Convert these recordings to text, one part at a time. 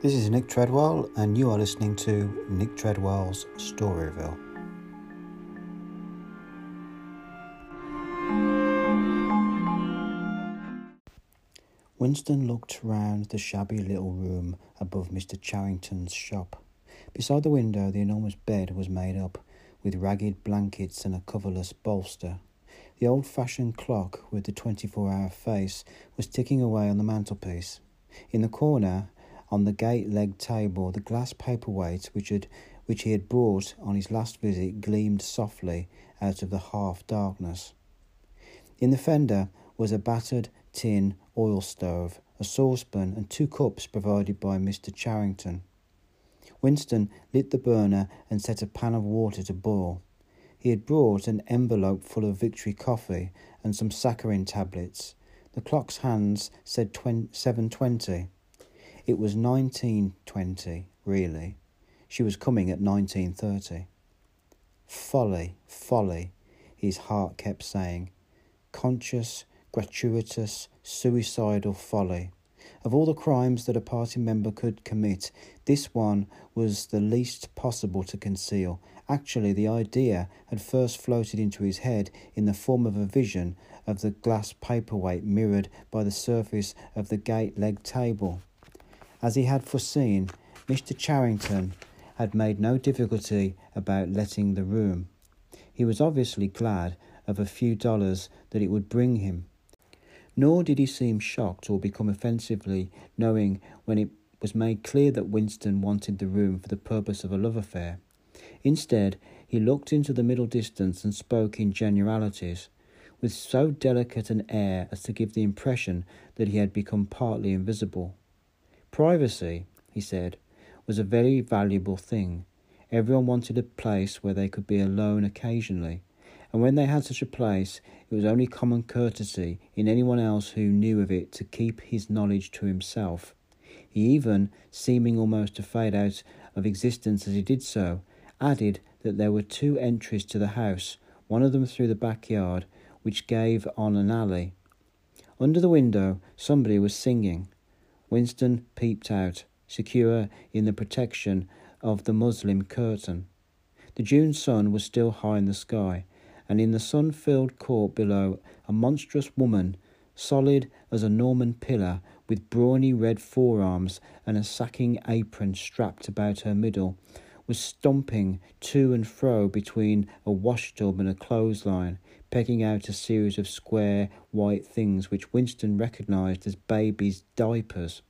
This is Nick Treadwell, and you are listening to Nick Treadwell's Storyville. Winston looked round the shabby little room above Mr. Charrington's shop. Beside the window, the enormous bed was made up with ragged blankets and a coverless bolster. The old fashioned clock with the 24 hour face was ticking away on the mantelpiece. In the corner, on the gate leg table, the glass paperweight which had which he had brought on his last visit gleamed softly out of the half darkness. In the fender was a battered tin oil stove, a saucepan, and two cups provided by Mr. Charrington. Winston lit the burner and set a pan of water to boil. He had brought an envelope full of victory coffee and some saccharin tablets. The clock's hands said seven twenty. It was nineteen twenty, really. She was coming at nineteen thirty. Folly, folly, his heart kept saying. Conscious, gratuitous, suicidal folly. Of all the crimes that a party member could commit, this one was the least possible to conceal. Actually, the idea had first floated into his head in the form of a vision of the glass paperweight mirrored by the surface of the gate leg table. As he had foreseen, Mr. Charrington had made no difficulty about letting the room. He was obviously glad of a few dollars that it would bring him. Nor did he seem shocked or become offensively, knowing when it was made clear that Winston wanted the room for the purpose of a love affair. Instead, he looked into the middle distance and spoke in generalities, with so delicate an air as to give the impression that he had become partly invisible. Privacy, he said, was a very valuable thing. Everyone wanted a place where they could be alone occasionally and when they had such a place, it was only common courtesy in anyone else who knew of it to keep his knowledge to himself. He even, seeming almost to fade out of existence as he did so, added that there were two entries to the house, one of them through the backyard, which gave on an alley. Under the window, somebody was singing. Winston peeped out, secure in the protection of the muslin curtain. The June sun was still high in the sky, and in the sun filled court below, a monstrous woman, solid as a Norman pillar, with brawny red forearms and a sacking apron strapped about her middle, was stomping to and fro between a washtub and a clothesline, pegging out a series of square white things which Winston recognized as babies' diapers.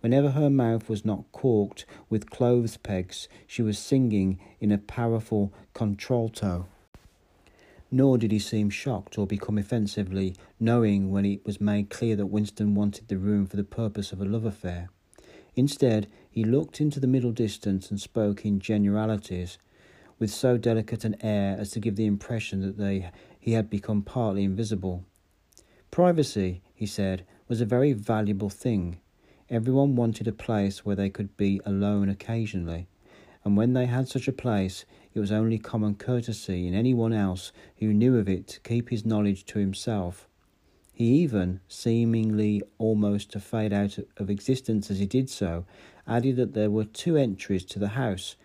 Whenever her mouth was not corked with clothes pegs, she was singing in a powerful contralto nor did he seem shocked or become offensively knowing when it was made clear that Winston wanted the room for the purpose of a love affair. Instead, he looked into the middle distance and spoke in generalities, with so delicate an air as to give the impression that they, he had become partly invisible. Privacy, he said, was a very valuable thing. Everyone wanted a place where they could be alone occasionally and when they had such a place, it was only common courtesy in anyone else who knew of it to keep his knowledge to himself. He even, seemingly almost to fade out of existence as he did so, added that there were two entries to the house,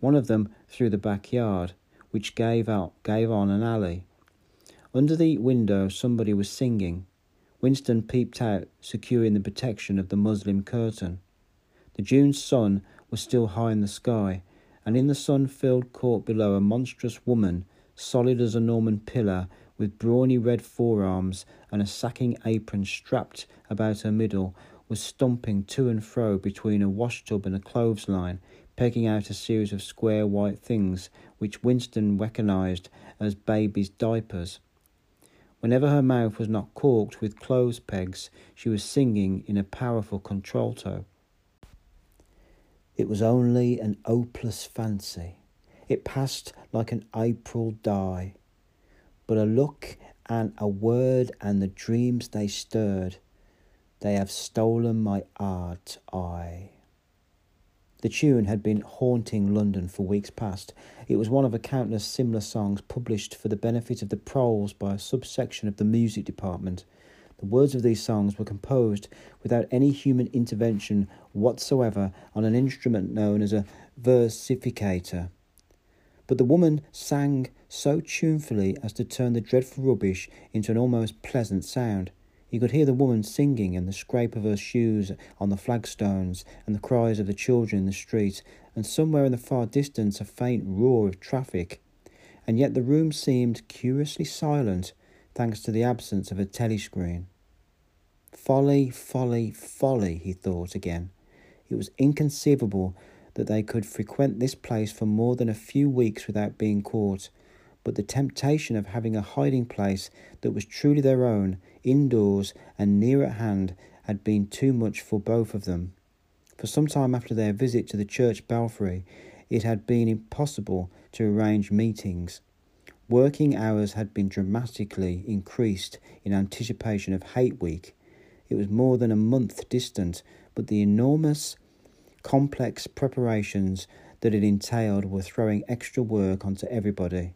one of them through the backyard, which gave out gave on an alley. Under the window somebody was singing. Winston peeped out, securing the protection of the muslin curtain. The June sun was still high in the sky, and in the sun filled court below a monstrous woman, solid as a Norman pillar, with brawny red forearms and a sacking apron strapped about her middle, was stomping to and fro between a washtub and a clothesline, pegging out a series of square white things which Winston recognized as babies' diapers. Whenever her mouth was not corked with clothes pegs, she was singing in a powerful contralto. It was only an hopeless fancy. It passed like an April dye. But a look and a word and the dreams they stirred, they have stolen my art eye. The tune had been haunting London for weeks past. It was one of a countless similar songs published for the benefit of the proles by a subsection of the music department. The words of these songs were composed without any human intervention whatsoever on an instrument known as a versificator. But the woman sang so tunefully as to turn the dreadful rubbish into an almost pleasant sound. He could hear the woman singing and the scrape of her shoes on the flagstones and the cries of the children in the street, and somewhere in the far distance a faint roar of traffic. And yet the room seemed curiously silent, thanks to the absence of a telescreen. Folly, folly, folly, he thought again. It was inconceivable that they could frequent this place for more than a few weeks without being caught, but the temptation of having a hiding place that was truly their own, indoors and near at hand, had been too much for both of them. For some time after their visit to the church belfry, it had been impossible to arrange meetings. Working hours had been dramatically increased in anticipation of Hate Week. It was more than a month distant, but the enormous, complex preparations that it entailed were throwing extra work onto everybody.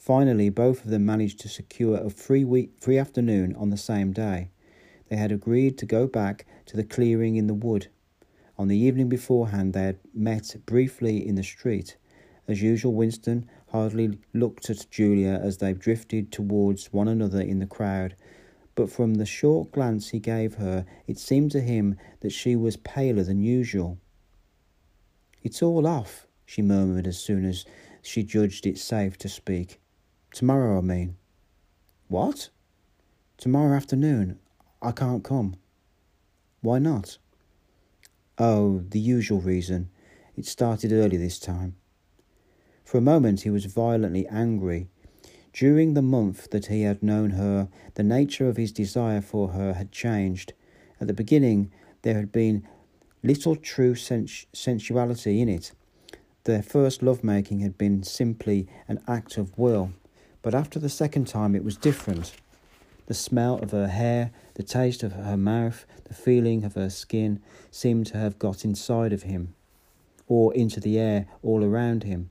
Finally, both of them managed to secure a free week, free afternoon on the same day. They had agreed to go back to the clearing in the wood. On the evening beforehand, they had met briefly in the street. As usual, Winston hardly looked at Julia as they drifted towards one another in the crowd, but from the short glance he gave her, it seemed to him that she was paler than usual. It's all off, she murmured as soon as she judged it safe to speak. Tomorrow, I mean. What? Tomorrow afternoon. I can't come. Why not? Oh, the usual reason. It started early this time. For a moment he was violently angry. During the month that he had known her, the nature of his desire for her had changed. At the beginning, there had been little true sens- sensuality in it. Their first lovemaking had been simply an act of will. But after the second time, it was different. The smell of her hair, the taste of her mouth, the feeling of her skin seemed to have got inside of him, or into the air all around him.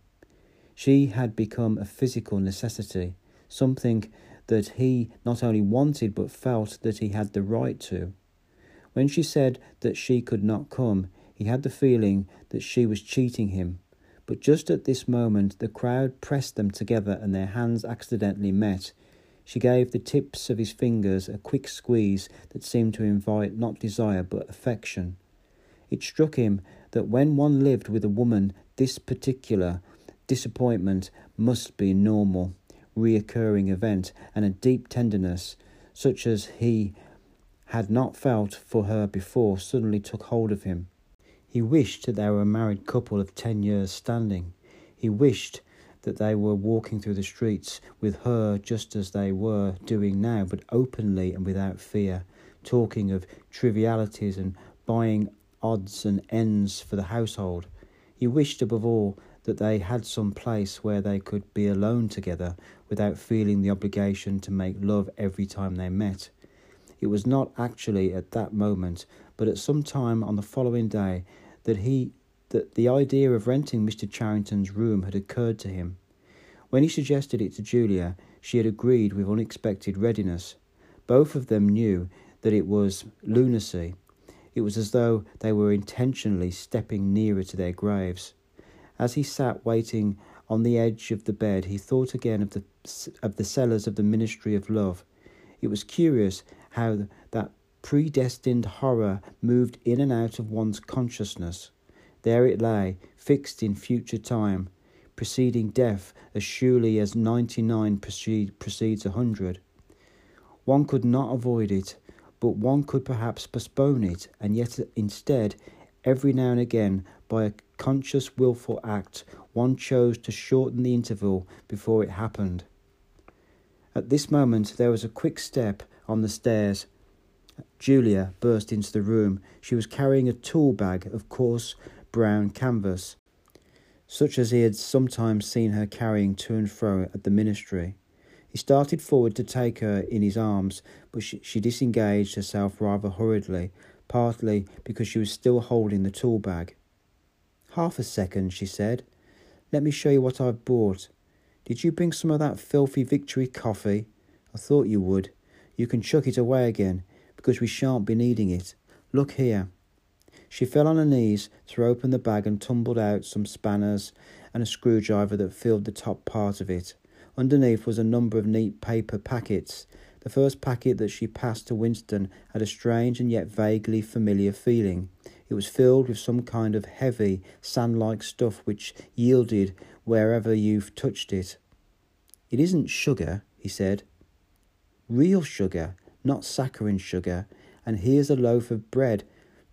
She had become a physical necessity, something that he not only wanted but felt that he had the right to. When she said that she could not come, he had the feeling that she was cheating him, but just at this moment, the crowd pressed them together and their hands accidentally met. She gave the tips of his fingers a quick squeeze that seemed to invite not desire but affection. It struck him that when one lived with a woman, this particular disappointment must be a normal, reoccurring event, and a deep tenderness, such as he had not felt for her before, suddenly took hold of him. He wished that they were a married couple of ten years' standing. He wished that they were walking through the streets with her just as they were doing now, but openly and without fear, talking of trivialities and buying odds and ends for the household. He wished above all that they had some place where they could be alone together without feeling the obligation to make love every time they met. It was not actually at that moment, but at some time on the following day, that he that the idea of renting Mr. Charrington's room had occurred to him. When he suggested it to Julia, she had agreed with unexpected readiness. Both of them knew that it was lunacy. It was as though they were intentionally stepping nearer to their graves. As he sat waiting on the edge of the bed, he thought again of the of the cellars of the ministry of love. It was curious how that predestined horror moved in and out of one's consciousness. There it lay, fixed in future time, preceding death as surely as 99 precedes a 100. One could not avoid it, but one could perhaps postpone it, and yet instead, every now and again, by a conscious wilful act, one chose to shorten the interval before it happened. At this moment there was a quick step on the stairs, Julia burst into the room. She was carrying a tool bag of coarse brown canvas, such as he had sometimes seen her carrying to and fro at the ministry. He started forward to take her in his arms, but she, she disengaged herself rather hurriedly, partly because she was still holding the tool bag. Half a second, she said. Let me show you what I've bought. Did you bring some of that filthy victory coffee? I thought you would. You can chuck it away again, because we shan't be needing it. Look here. She fell on her knees, threw open the bag, and tumbled out some spanners and a screwdriver that filled the top part of it. Underneath was a number of neat paper packets. The first packet that she passed to Winston had a strange and yet vaguely familiar feeling. It was filled with some kind of heavy, sand like stuff which yielded wherever you touched it. It isn't sugar, he said. Real sugar, not saccharine sugar. And here's a loaf of bread,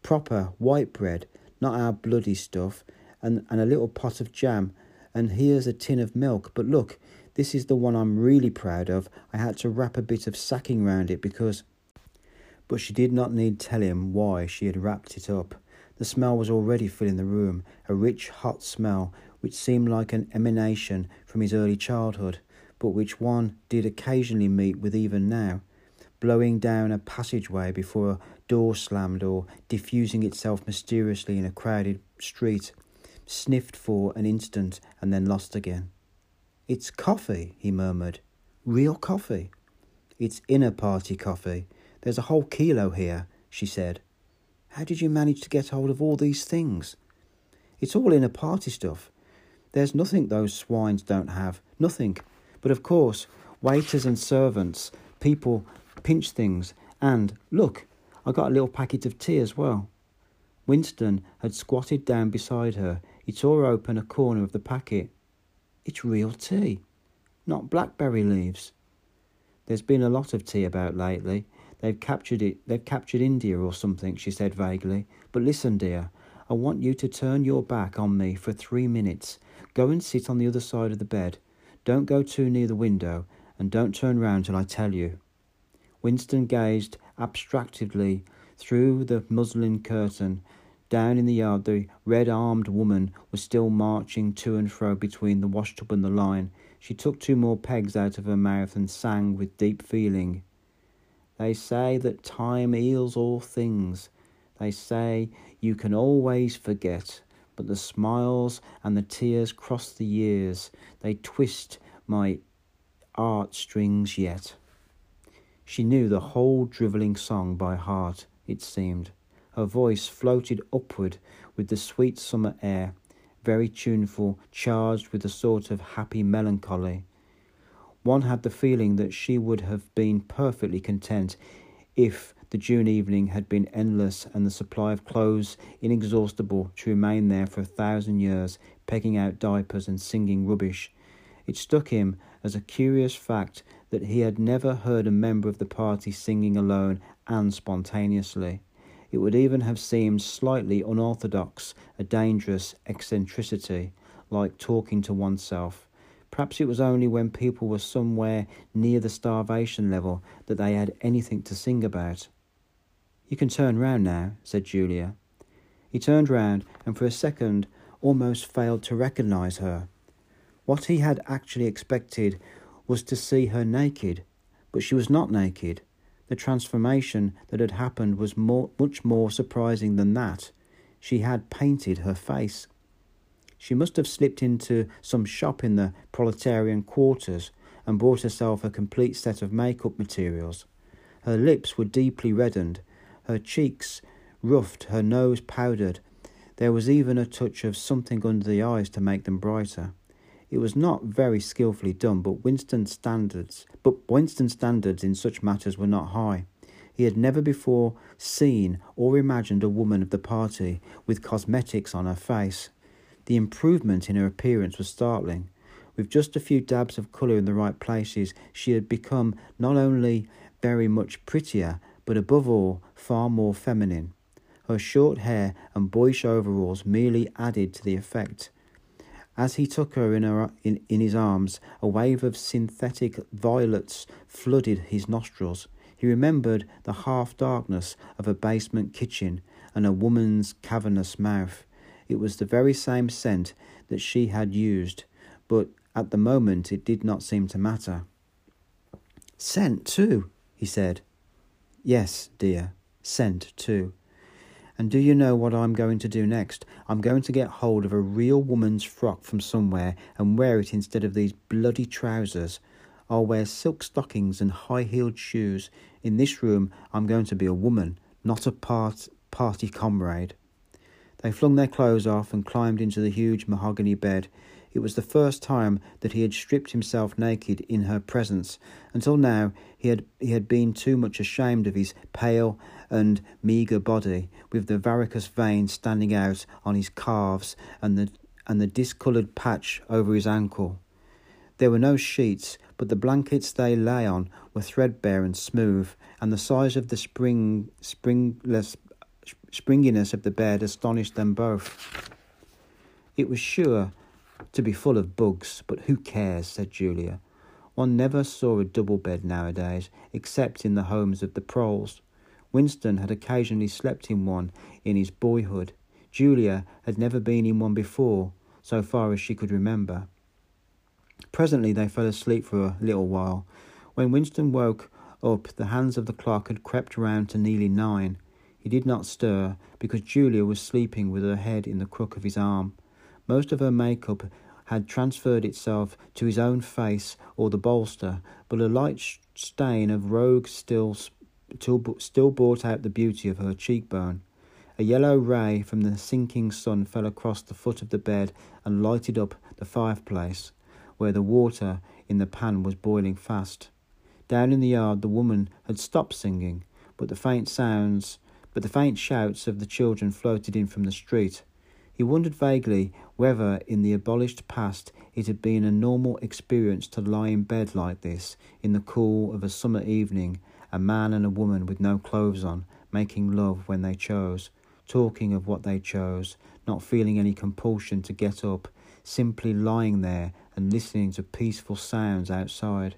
proper white bread, not our bloody stuff, and, and a little pot of jam. And here's a tin of milk. But look, this is the one I'm really proud of. I had to wrap a bit of sacking round it because. But she did not need tell him why she had wrapped it up. The smell was already filling the room, a rich, hot smell which seemed like an emanation from his early childhood, but which one did occasionally meet with even now, blowing down a passageway before a door slammed or diffusing itself mysteriously in a crowded street, sniffed for an instant and then lost again. It's coffee, he murmured. Real coffee. It's inner party coffee. There's a whole kilo here, she said. How did you manage to get hold of all these things? It's all inner party stuff. There's nothing those swines don't have. Nothing. But of course, waiters and servants, people pinch things. And look, I got a little packet of tea as well. Winston had squatted down beside her. He tore open a corner of the packet. It's real tea, not blackberry leaves. There's been a lot of tea about lately. They've captured it. They've captured India or something, she said vaguely. But listen, dear, I want you to turn your back on me for three minutes. Go and sit on the other side of the bed. Don't go too near the window, and don't turn round till I tell you. Winston gazed abstractedly through the muslin curtain down in the yard, the red armed woman was still marching to and fro between the washtub and the line. She took two more pegs out of her mouth and sang with deep feeling. They say that time heals all things. They say you can always forget, but the smiles and the tears cross the years. They twist my art strings yet. She knew the whole drivelling song by heart, it seemed. Her voice floated upward with the sweet summer air, very tuneful, charged with a sort of happy melancholy. One had the feeling that she would have been perfectly content if the June evening had been endless and the supply of clothes inexhaustible to remain there for a thousand years, pegging out diapers and singing rubbish. It struck him as a curious fact that he had never heard a member of the party singing alone and spontaneously. It would even have seemed slightly unorthodox, a dangerous eccentricity, like talking to oneself. Perhaps it was only when people were somewhere near the starvation level that they had anything to sing about. You can turn round now, said Julia. He turned round and for a second almost failed to recognize her. What he had actually expected was to see her naked, but she was not naked. The transformation that had happened was more, much more surprising than that. She had painted her face. She must have slipped into some shop in the proletarian quarters and bought herself a complete set of makeup materials. Her lips were deeply reddened, her cheeks roughed, her nose powdered. There was even a touch of something under the eyes to make them brighter. It was not very skilfully done, but Winston's standards, but Winston's standards in such matters were not high. He had never before seen or imagined a woman of the party with cosmetics on her face. The improvement in her appearance was startling. With just a few dabs of colour in the right places, she had become not only very much prettier, but above all, far more feminine. Her short hair and boyish overalls merely added to the effect. As he took her in, her in, in his arms, a wave of synthetic violets flooded his nostrils. He remembered the half darkness of a basement kitchen and a woman's cavernous mouth. It was the very same scent that she had used, but at the moment it did not seem to matter. Scent, too, he said. Yes, dear, scent, too. And do you know what I'm going to do next? I'm going to get hold of a real woman's frock from somewhere and wear it instead of these bloody trousers. I'll wear silk stockings and high heeled shoes. In this room, I'm going to be a woman, not a part- party comrade. They flung their clothes off and climbed into the huge mahogany bed. It was the first time that he had stripped himself naked in her presence. Until now, he had, he had been too much ashamed of his pale and meagre body, with the varicose veins standing out on his calves and the, and the discoloured patch over his ankle. There were no sheets, but the blankets they lay on were threadbare and smooth, and the size of the spring, springless, springiness of the bed astonished them both. It was sure to be full of bugs, but who cares? said Julia. One never saw a double bed nowadays, except in the homes of the proles. Winston had occasionally slept in one in his boyhood. Julia had never been in one before, so far as she could remember. Presently they fell asleep for a little while. When Winston woke up, the hands of the clock had crept round to nearly nine. He did not stir, because Julia was sleeping with her head in the crook of his arm. Most of her makeup had transferred itself to his own face or the bolster, but a light stain of rouge still, still brought out the beauty of her cheekbone. A yellow ray from the sinking sun fell across the foot of the bed and lighted up the fireplace, where the water in the pan was boiling fast. Down in the yard the woman had stopped singing, but the faint sounds but the faint shouts of the children floated in from the street. He wondered vaguely whether, in the abolished past, it had been a normal experience to lie in bed like this, in the cool of a summer evening, a man and a woman with no clothes on, making love when they chose, talking of what they chose, not feeling any compulsion to get up, simply lying there and listening to peaceful sounds outside.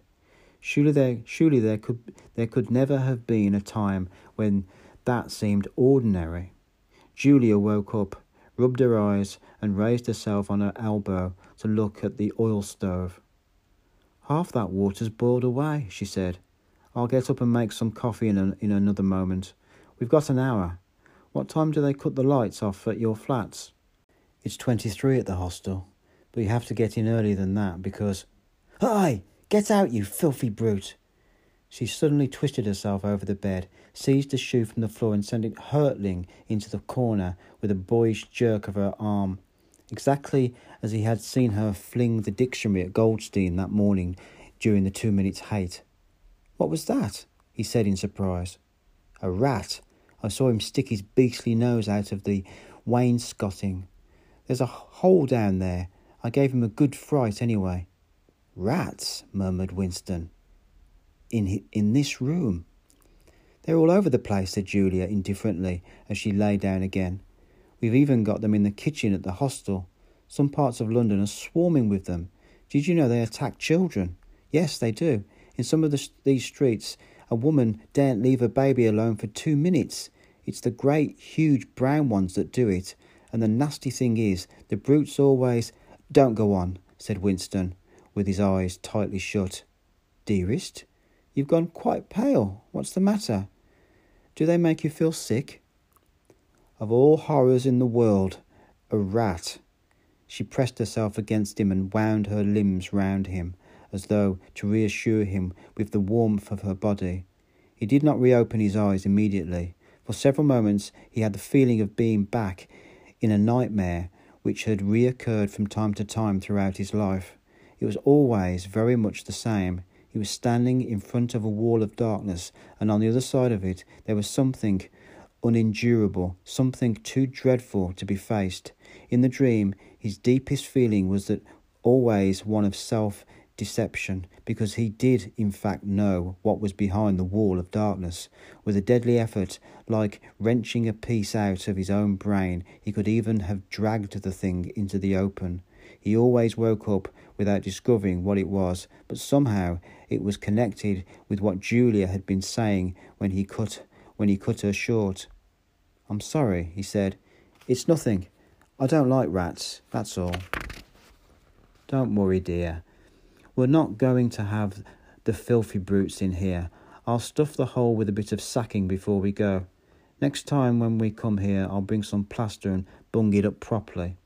Surely there, surely there could, there could never have been a time when that seemed ordinary. Julia woke up rubbed her eyes, and raised herself on her elbow to look at the oil stove. Half that water's boiled away, she said. I'll get up and make some coffee in, an, in another moment. We've got an hour. What time do they cut the lights off at your flats? It's 23 at the hostel, but you have to get in earlier than that because. Hi! Get out, you filthy brute! She suddenly twisted herself over the bed, seized a shoe from the floor, and sent it hurtling into the corner with a boyish jerk of her arm. Exactly as he had seen her fling the dictionary at Goldstein that morning during the two minutes hate. What was that? he said in surprise. A rat. I saw him stick his beastly nose out of the wainscoting. There's a hole down there. I gave him a good fright anyway. Rats, murmured Winston in, in this room. They're all over the place, said Julia indifferently as she lay down again. We've even got them in the kitchen at the hostel. Some parts of London are swarming with them. Did you know they attack children? Yes, they do. In some of the, these streets, a woman daren't leave a baby alone for two minutes. It's the great, huge brown ones that do it. And the nasty thing is, the brutes always. Don't go on, said Winston, with his eyes tightly shut. Dearest, You've gone quite pale. What's the matter? Do they make you feel sick? Of all horrors in the world, a rat. She pressed herself against him and wound her limbs round him, as though to reassure him with the warmth of her body. He did not reopen his eyes immediately. For several moments he had the feeling of being back in a nightmare which had reoccurred from time to time throughout his life. It was always very much the same. He was standing in front of a wall of darkness, and on the other side of it there was something unendurable, something too dreadful to be faced. In the dream, his deepest feeling was that always one of self deception, because he did in fact know what was behind the wall of darkness. With a deadly effort, like wrenching a piece out of his own brain, he could even have dragged the thing into the open. He always woke up without discovering what it was, but somehow it was connected with what Julia had been saying when he cut when he cut her short. I'm sorry, he said. It's nothing. I don't like rats, that's all. Don't worry, dear. We're not going to have the filthy brutes in here. I'll stuff the hole with a bit of sacking before we go. Next time when we come here, I'll bring some plaster and bung it up properly.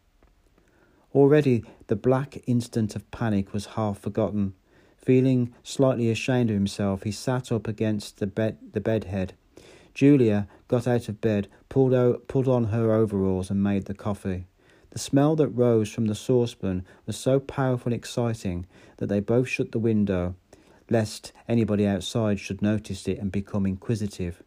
Already the black instant of panic was half forgotten. Feeling slightly ashamed of himself, he sat up against the bed the bedhead. Julia got out of bed, pulled out, pulled on her overalls, and made the coffee. The smell that rose from the saucepan was so powerful and exciting that they both shut the window, lest anybody outside should notice it and become inquisitive.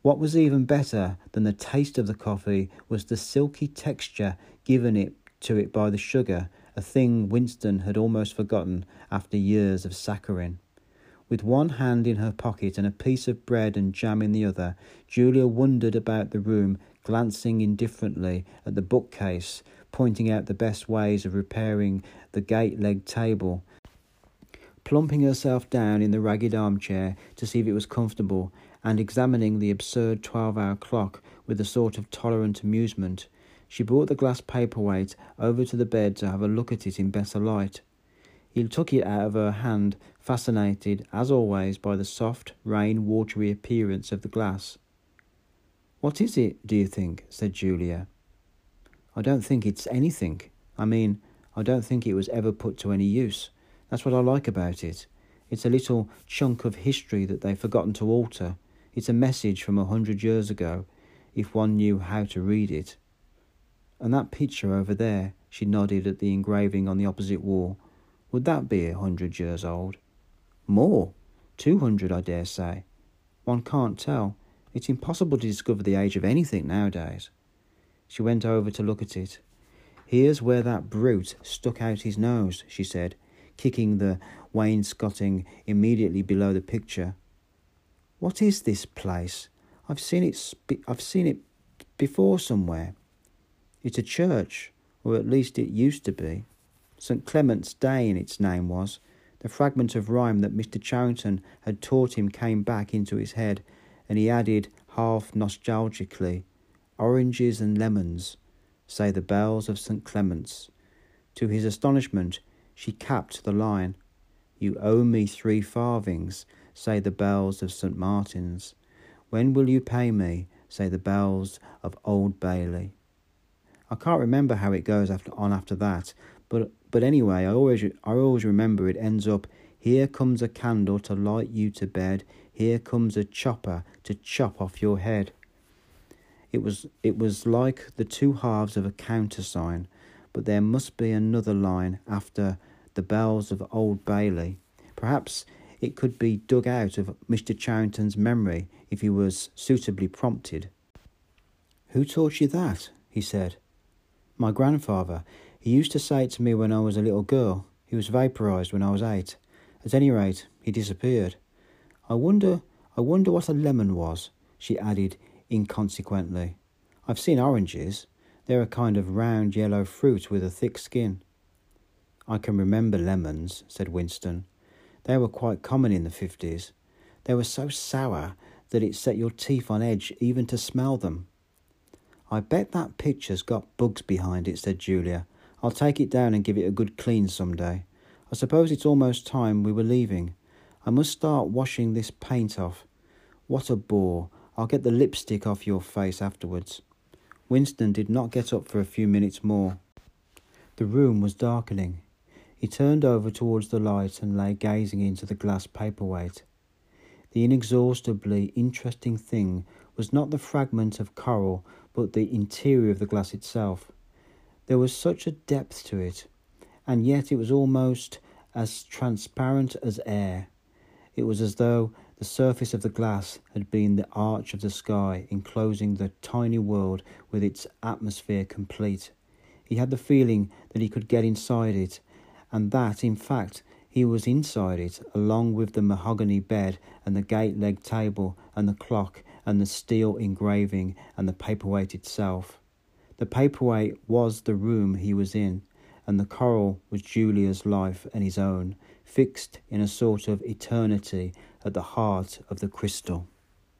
What was even better than the taste of the coffee was the silky texture given it to it by the sugar a thing Winston had almost forgotten after years of saccharin. With one hand in her pocket and a piece of bread and jam in the other, Julia wandered about the room, glancing indifferently at the bookcase, pointing out the best ways of repairing the gate leg table, plumping herself down in the ragged armchair to see if it was comfortable, and examining the absurd twelve hour clock with a sort of tolerant amusement. She brought the glass paperweight over to the bed to have a look at it in better light. He took it out of her hand, fascinated, as always, by the soft, rain watery appearance of the glass. What is it, do you think? said Julia. I don't think it's anything. I mean, I don't think it was ever put to any use. That's what I like about it. It's a little chunk of history that they've forgotten to alter. It's a message from a hundred years ago, if one knew how to read it. And that picture over there, she nodded at the engraving on the opposite wall, would that be a hundred years old? More. Two hundred, I dare say. One can't tell. It's impossible to discover the age of anything nowadays. She went over to look at it. Here's where that brute stuck out his nose, she said, kicking the wainscoting immediately below the picture. What is this place? I've seen it. I've seen it before somewhere. It's a church, or at least it used to be. St. Clement Danes, in its name was. The fragment of rhyme that Mr. Charrington had taught him came back into his head, and he added half nostalgically, Oranges and lemons, say the bells of St. Clement's. To his astonishment, she capped the line, You owe me three farthings, say the bells of St. Martin's. When will you pay me, say the bells of Old Bailey. I can't remember how it goes after on after that, but but anyway, I always I always remember it ends up here comes a candle to light you to bed, here comes a chopper to chop off your head. It was it was like the two halves of a countersign, but there must be another line after the bells of Old Bailey. Perhaps it could be dug out of Mr. Charrington's memory if he was suitably prompted. Who taught you that? he said. My grandfather, he used to say it to me when I was a little girl. He was vaporized when I was eight. At any rate, he disappeared. I wonder, I wonder what a lemon was, she added inconsequently. I've seen oranges. They're a kind of round yellow fruit with a thick skin. I can remember lemons, said Winston. They were quite common in the fifties. They were so sour that it set your teeth on edge even to smell them. I bet that picture's got bugs behind it, said Julia. I'll take it down and give it a good clean some day. I suppose it's almost time we were leaving. I must start washing this paint off. What a bore. I'll get the lipstick off your face afterwards. Winston did not get up for a few minutes more. The room was darkening. He turned over towards the light and lay gazing into the glass paperweight. The inexhaustibly interesting thing was not the fragment of coral but the interior of the glass itself. There was such a depth to it, and yet it was almost as transparent as air. It was as though the surface of the glass had been the arch of the sky, enclosing the tiny world with its atmosphere complete. He had the feeling that he could get inside it, and that, in fact, he was inside it, along with the mahogany bed and the gate leg table and the clock and the steel engraving and the paperweight itself. The paperweight was the room he was in, and the coral was Julia's life and his own, fixed in a sort of eternity at the heart of the crystal.